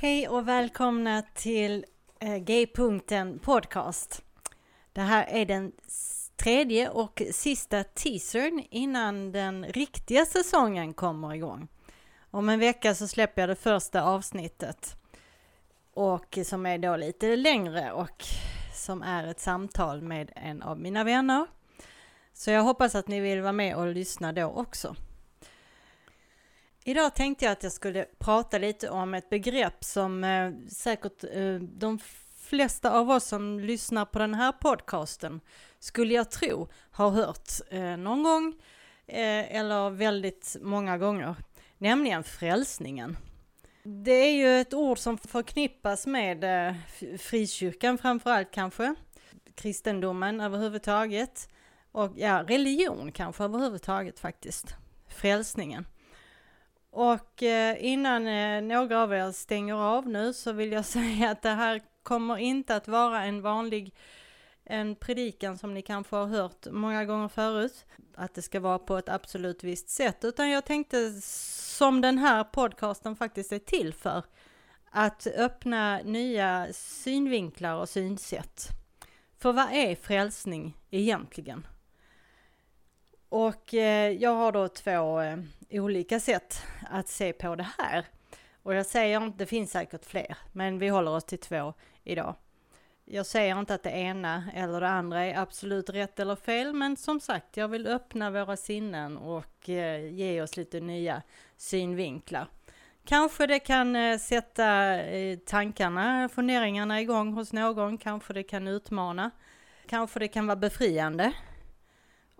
Hej och välkomna till eh, G-punkten podcast. Det här är den tredje och sista teasern innan den riktiga säsongen kommer igång. Om en vecka så släpper jag det första avsnittet och som är då lite längre och som är ett samtal med en av mina vänner. Så jag hoppas att ni vill vara med och lyssna då också. Idag tänkte jag att jag skulle prata lite om ett begrepp som eh, säkert eh, de flesta av oss som lyssnar på den här podcasten skulle jag tro har hört eh, någon gång eh, eller väldigt många gånger, nämligen frälsningen. Det är ju ett ord som förknippas med eh, frikyrkan framförallt kanske, kristendomen överhuvudtaget och ja, religion kanske överhuvudtaget faktiskt, frälsningen. Och eh, innan eh, några av er stänger av nu så vill jag säga att det här kommer inte att vara en vanlig en predikan som ni kanske har hört många gånger förut, att det ska vara på ett absolut visst sätt, utan jag tänkte som den här podcasten faktiskt är till för, att öppna nya synvinklar och synsätt. För vad är frälsning egentligen? Och eh, jag har då två eh, olika sätt att se på det här. Och jag säger inte, det finns säkert fler, men vi håller oss till två idag. Jag säger inte att det ena eller det andra är absolut rätt eller fel, men som sagt, jag vill öppna våra sinnen och eh, ge oss lite nya synvinklar. Kanske det kan eh, sätta eh, tankarna, funderingarna igång hos någon, kanske det kan utmana, kanske det kan vara befriande.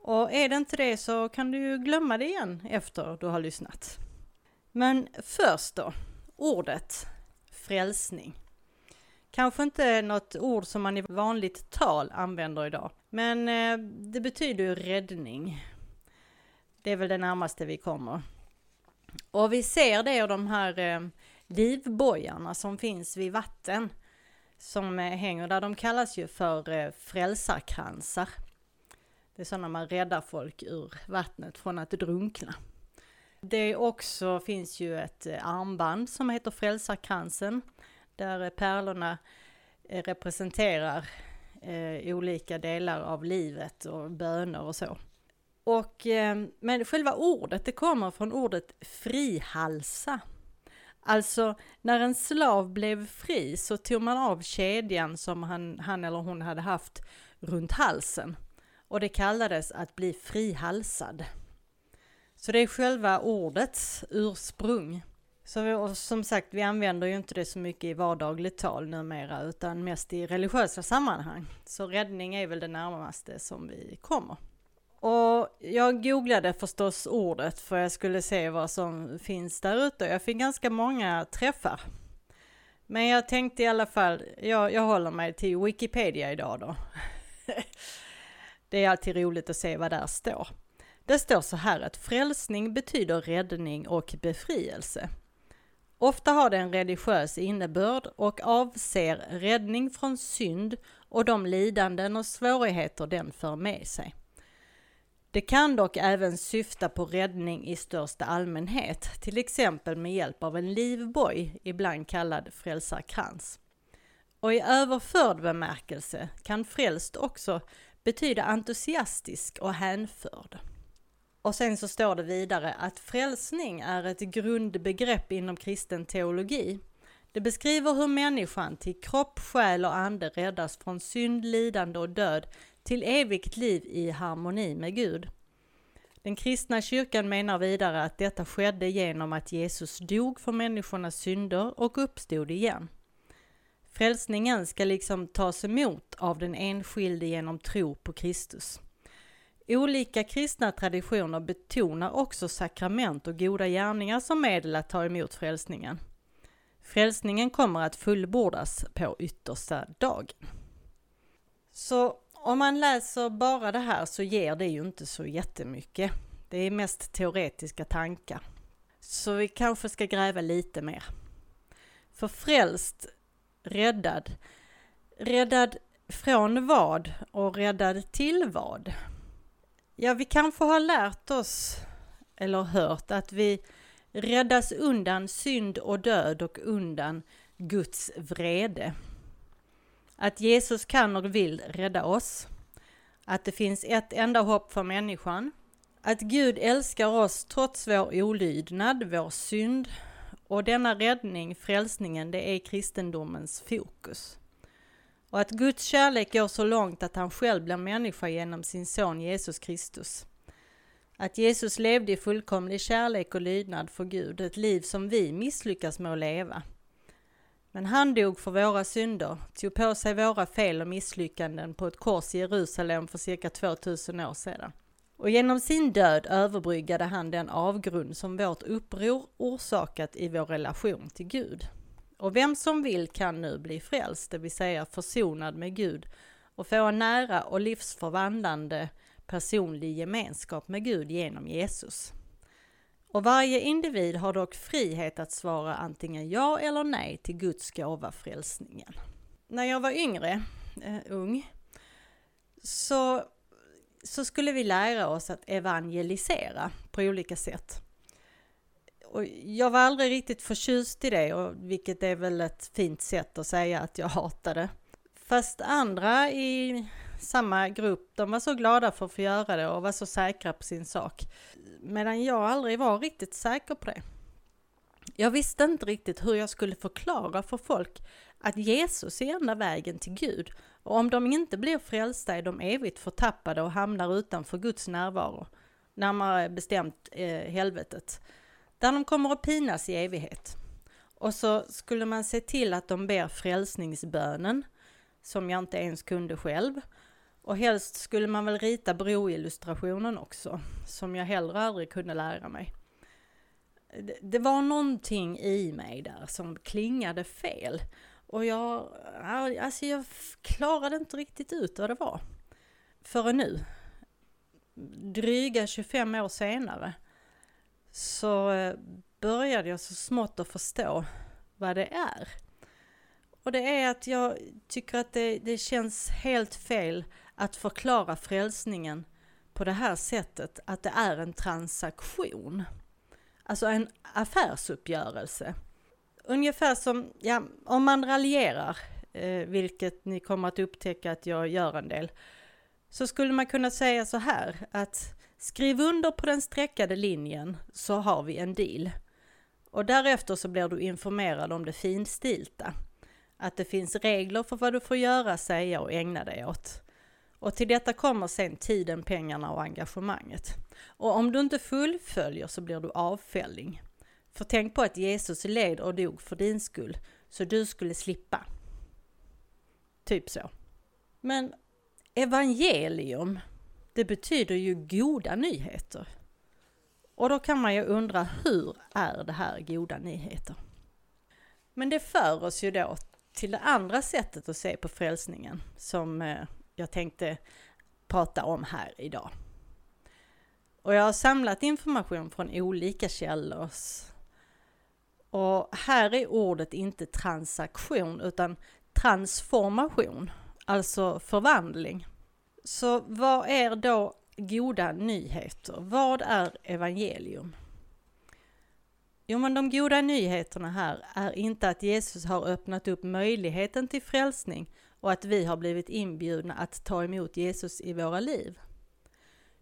Och är det inte det så kan du ju glömma det igen efter du har lyssnat. Men först då, ordet frälsning. Kanske inte något ord som man i vanligt tal använder idag, men eh, det betyder ju räddning. Det är väl det närmaste vi kommer. Och vi ser det av de här eh, livbojarna som finns vid vatten som eh, hänger där. De kallas ju för frälsarkransar. Det är sådana man räddar folk ur vattnet från att drunkna. Det också finns ju ett eh, armband som heter Frälsarkransen där eh, pärlorna eh, representerar eh, olika delar av livet och böner och så. Och, eh, men själva ordet, det kommer från ordet frihalsa. Alltså, när en slav blev fri så tog man av kedjan som han, han eller hon hade haft runt halsen. Och det kallades att bli frihalsad. Så det är själva ordets ursprung. Så vi, som sagt, vi använder ju inte det så mycket i vardagligt tal numera utan mest i religiösa sammanhang. Så räddning är väl det närmaste som vi kommer. Och jag googlade förstås ordet för jag skulle se vad som finns där ute. Jag fick ganska många träffar. Men jag tänkte i alla fall, jag, jag håller mig till Wikipedia idag då. det är alltid roligt att se vad där står. Det står så här att frälsning betyder räddning och befrielse. Ofta har det en religiös innebörd och avser räddning från synd och de lidanden och svårigheter den för med sig. Det kan dock även syfta på räddning i största allmänhet, till exempel med hjälp av en livboj, ibland kallad frälsarkrans. Och i överförd bemärkelse kan frälst också betyder entusiastisk och hänförd. Och sen så står det vidare att frälsning är ett grundbegrepp inom kristen teologi. Det beskriver hur människan till kropp, själ och ande räddas från synd, lidande och död till evigt liv i harmoni med Gud. Den kristna kyrkan menar vidare att detta skedde genom att Jesus dog för människornas synder och uppstod igen. Frälsningen ska liksom tas emot av den enskilde genom tro på Kristus. Olika kristna traditioner betonar också sakrament och goda gärningar som medel att ta emot frälsningen. Frälsningen kommer att fullbordas på yttersta dagen. Så om man läser bara det här så ger det ju inte så jättemycket. Det är mest teoretiska tankar. Så vi kanske ska gräva lite mer. För frälst, räddad, räddad från vad och räddad till vad? Ja, vi kanske har lärt oss eller hört att vi räddas undan synd och död och undan Guds vrede. Att Jesus kan och vill rädda oss. Att det finns ett enda hopp för människan. Att Gud älskar oss trots vår olydnad, vår synd. Och denna räddning, frälsningen, det är kristendomens fokus. Och att Guds kärlek går så långt att han själv blir människa genom sin son Jesus Kristus. Att Jesus levde i fullkomlig kärlek och lydnad för Gud, ett liv som vi misslyckas med att leva. Men han dog för våra synder, tog på sig våra fel och misslyckanden på ett kors i Jerusalem för cirka 2000 år sedan. Och genom sin död överbryggade han den avgrund som vårt uppror orsakat i vår relation till Gud. Och vem som vill kan nu bli frälst, det vill säga försonad med Gud och få en nära och livsförvandlande personlig gemenskap med Gud genom Jesus. Och varje individ har dock frihet att svara antingen ja eller nej till Guds gåva frälsningen. När jag var yngre, eh, ung, så, så skulle vi lära oss att evangelisera på olika sätt. Och jag var aldrig riktigt förtjust i det, och vilket är väl ett fint sätt att säga att jag hatade. Fast andra i samma grupp, de var så glada för att få göra det och var så säkra på sin sak. Medan jag aldrig var riktigt säker på det. Jag visste inte riktigt hur jag skulle förklara för folk att Jesus är enda vägen till Gud och om de inte blir frälsta är de evigt förtappade och hamnar utanför Guds närvaro, närmare bestämt eh, helvetet, där de kommer att pinas i evighet. Och så skulle man se till att de ber frälsningsbönen, som jag inte ens kunde själv, och helst skulle man väl rita broillustrationen också, som jag hellre aldrig kunde lära mig. Det, det var någonting i mig där som klingade fel. Och jag, alltså jag klarade inte riktigt ut vad det var. Förrän nu, dryga 25 år senare, så eh, började jag så smått att förstå vad det är. Och det är att jag tycker att det, det känns helt fel att förklara frälsningen på det här sättet, att det är en transaktion. Alltså en affärsuppgörelse. Ungefär som, ja, om man raljerar, eh, vilket ni kommer att upptäcka att jag gör en del, så skulle man kunna säga så här att skriv under på den streckade linjen så har vi en deal. Och därefter så blir du informerad om det finstilta. Att det finns regler för vad du får göra, säga och ägna dig åt. Och till detta kommer sen tiden, pengarna och engagemanget. Och om du inte fullföljer så blir du avfälling. För tänk på att Jesus led och dog för din skull, så du skulle slippa. Typ så. Men evangelium, det betyder ju goda nyheter. Och då kan man ju undra, hur är det här goda nyheter? Men det för oss ju då till det andra sättet att se på frälsningen som eh, jag tänkte prata om här idag. Och jag har samlat information från olika källor. Och här är ordet inte transaktion utan transformation, alltså förvandling. Så vad är då goda nyheter? Vad är evangelium? Jo, men de goda nyheterna här är inte att Jesus har öppnat upp möjligheten till frälsning och att vi har blivit inbjudna att ta emot Jesus i våra liv.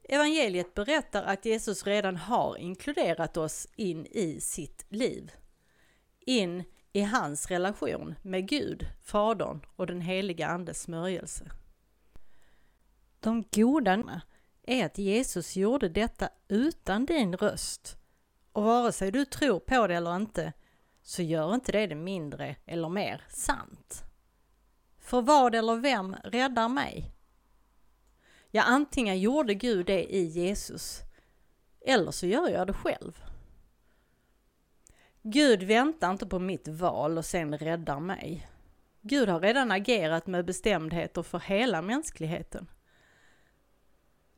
Evangeliet berättar att Jesus redan har inkluderat oss in i sitt liv. In i hans relation med Gud, Fadern och den heliga Andes smörjelse. De goda är att Jesus gjorde detta utan din röst. Och vare sig du tror på det eller inte så gör inte det det mindre eller mer sant. För vad eller vem räddar mig? Ja, antingen gjorde Gud det i Jesus, eller så gör jag det själv. Gud väntar inte på mitt val och sen räddar mig. Gud har redan agerat med bestämdheter för hela mänskligheten.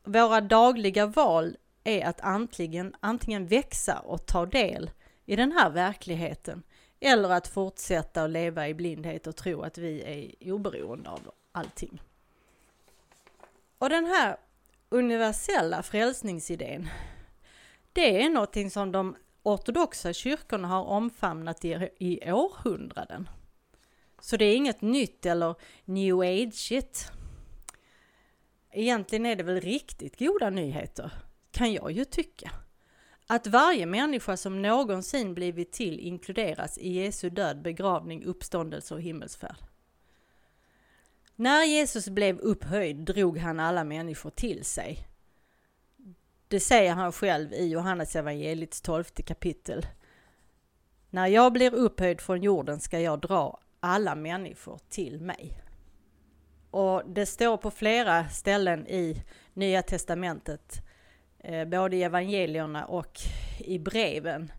Våra dagliga val är att antingen, antingen växa och ta del i den här verkligheten eller att fortsätta att leva i blindhet och tro att vi är oberoende av allting. Och den här universella frälsningsidén, det är någonting som de ortodoxa kyrkorna har omfamnat i, i århundraden. Så det är inget nytt eller new age-igt. Egentligen är det väl riktigt goda nyheter, kan jag ju tycka. Att varje människa som någonsin blivit till inkluderas i Jesu död, begravning, uppståndelse och himmelsfärd. När Jesus blev upphöjd drog han alla människor till sig. Det säger han själv i Johannes evangeliets tolfte kapitel. När jag blir upphöjd från jorden ska jag dra alla människor till mig. Och det står på flera ställen i Nya Testamentet, eh, både i evangelierna och i breven,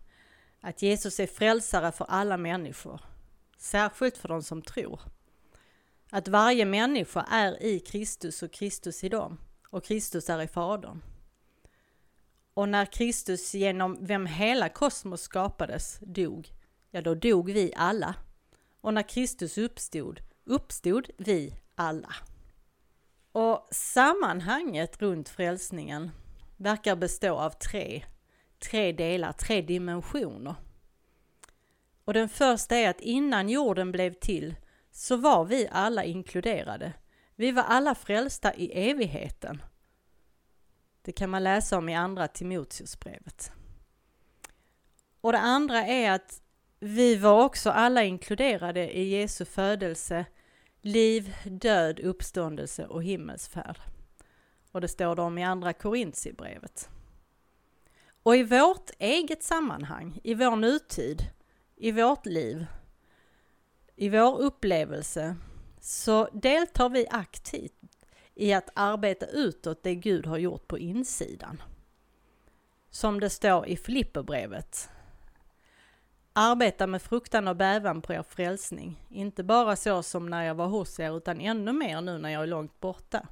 att Jesus är frälsare för alla människor, särskilt för de som tror. Att varje människa är i Kristus och Kristus i dem och Kristus är i Fadern. Och när Kristus genom vem hela kosmos skapades dog, ja då dog vi alla. Och när Kristus uppstod, uppstod vi alla. Och sammanhanget runt frälsningen verkar bestå av tre, tre delar, tre dimensioner. Och den första är att innan jorden blev till så var vi alla inkluderade. Vi var alla frälsta i evigheten. Det kan man läsa om i andra Timoteusbrevet. Och det andra är att vi var också alla inkluderade i Jesu födelse, liv, död, uppståndelse och himmelsfärd. Och det står det om i andra Korintierbrevet. Och i vårt eget sammanhang, i vår nutid, i vårt liv, i vår upplevelse, så deltar vi aktivt i att arbeta utåt det Gud har gjort på insidan. Som det står i Filipperbrevet. Arbeta med fruktan och bävan på er frälsning, inte bara så som när jag var hos er utan ännu mer nu när jag är långt borta.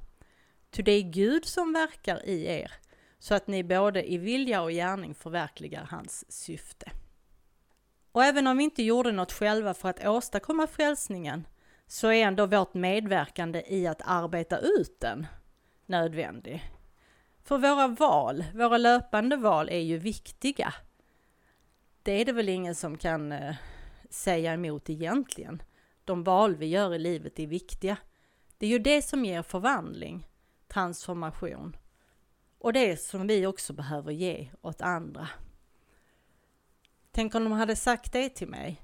Ty det är Gud som verkar i er, så att ni både i vilja och gärning förverkligar hans syfte. Och även om vi inte gjorde något själva för att åstadkomma frälsningen, så är ändå vårt medverkande i att arbeta ut den nödvändig. För våra val, våra löpande val är ju viktiga. Det är det väl ingen som kan eh, säga emot egentligen. De val vi gör i livet är viktiga. Det är ju det som ger förvandling, transformation och det som vi också behöver ge åt andra. Tänk om de hade sagt det till mig,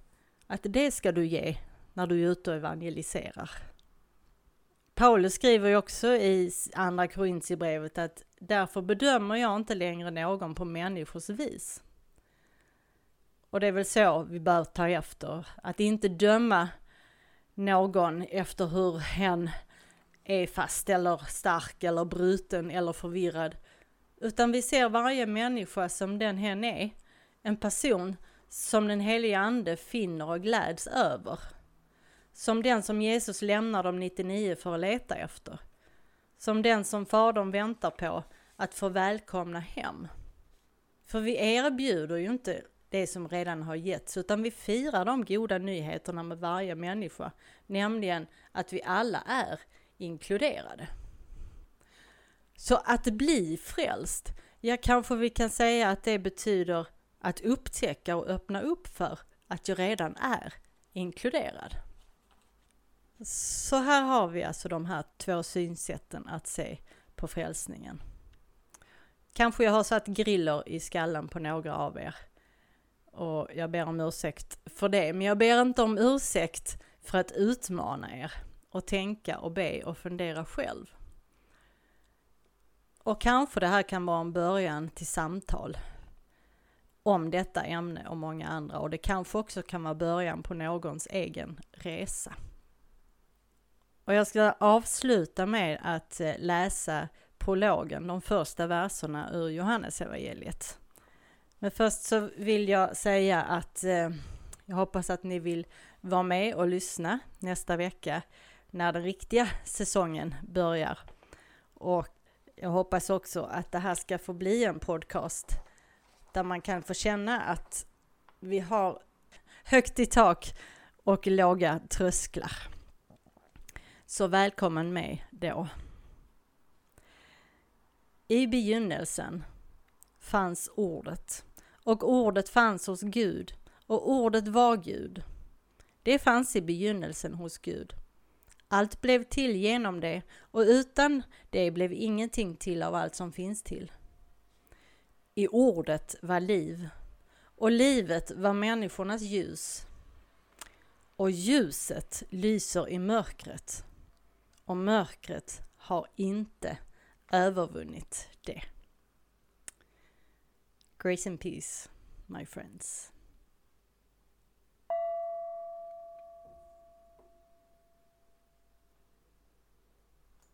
att det ska du ge när du är ute och evangeliserar. Paulus skriver ju också i andra Korintierbrevet att därför bedömer jag inte längre någon på människors vis. Och det är väl så vi bör ta efter, att inte döma någon efter hur hen är fast eller stark eller bruten eller förvirrad. Utan vi ser varje människa som den hen är, en person som den helige ande finner och gläds över. Som den som Jesus lämnar de 99 för att leta efter. Som den som Fadern väntar på att få välkomna hem. För vi erbjuder ju inte det som redan har getts, utan vi firar de goda nyheterna med varje människa, nämligen att vi alla är inkluderade. Så att bli frälst, ja kanske vi kan säga att det betyder att upptäcka och öppna upp för att jag redan är inkluderad. Så här har vi alltså de här två synsätten att se på frälsningen. Kanske jag har satt griller i skallen på några av er och jag ber om ursäkt för det, men jag ber inte om ursäkt för att utmana er och tänka och be och fundera själv. Och kanske det här kan vara en början till samtal om detta ämne och många andra och det kanske också kan vara början på någons egen resa. Och jag ska avsluta med att eh, läsa prologen, de första verserna ur Johannesevangeliet. Men först så vill jag säga att eh, jag hoppas att ni vill vara med och lyssna nästa vecka när den riktiga säsongen börjar. Och jag hoppas också att det här ska få bli en podcast där man kan få känna att vi har högt i tak och låga trösklar. Så välkommen med då. I begynnelsen fanns ordet och ordet fanns hos Gud och ordet var Gud. Det fanns i begynnelsen hos Gud. Allt blev till genom det och utan det blev ingenting till av allt som finns till. I ordet var liv och livet var människornas ljus. Och ljuset lyser i mörkret och mörkret har inte övervunnit det. Grace and peace, my friends.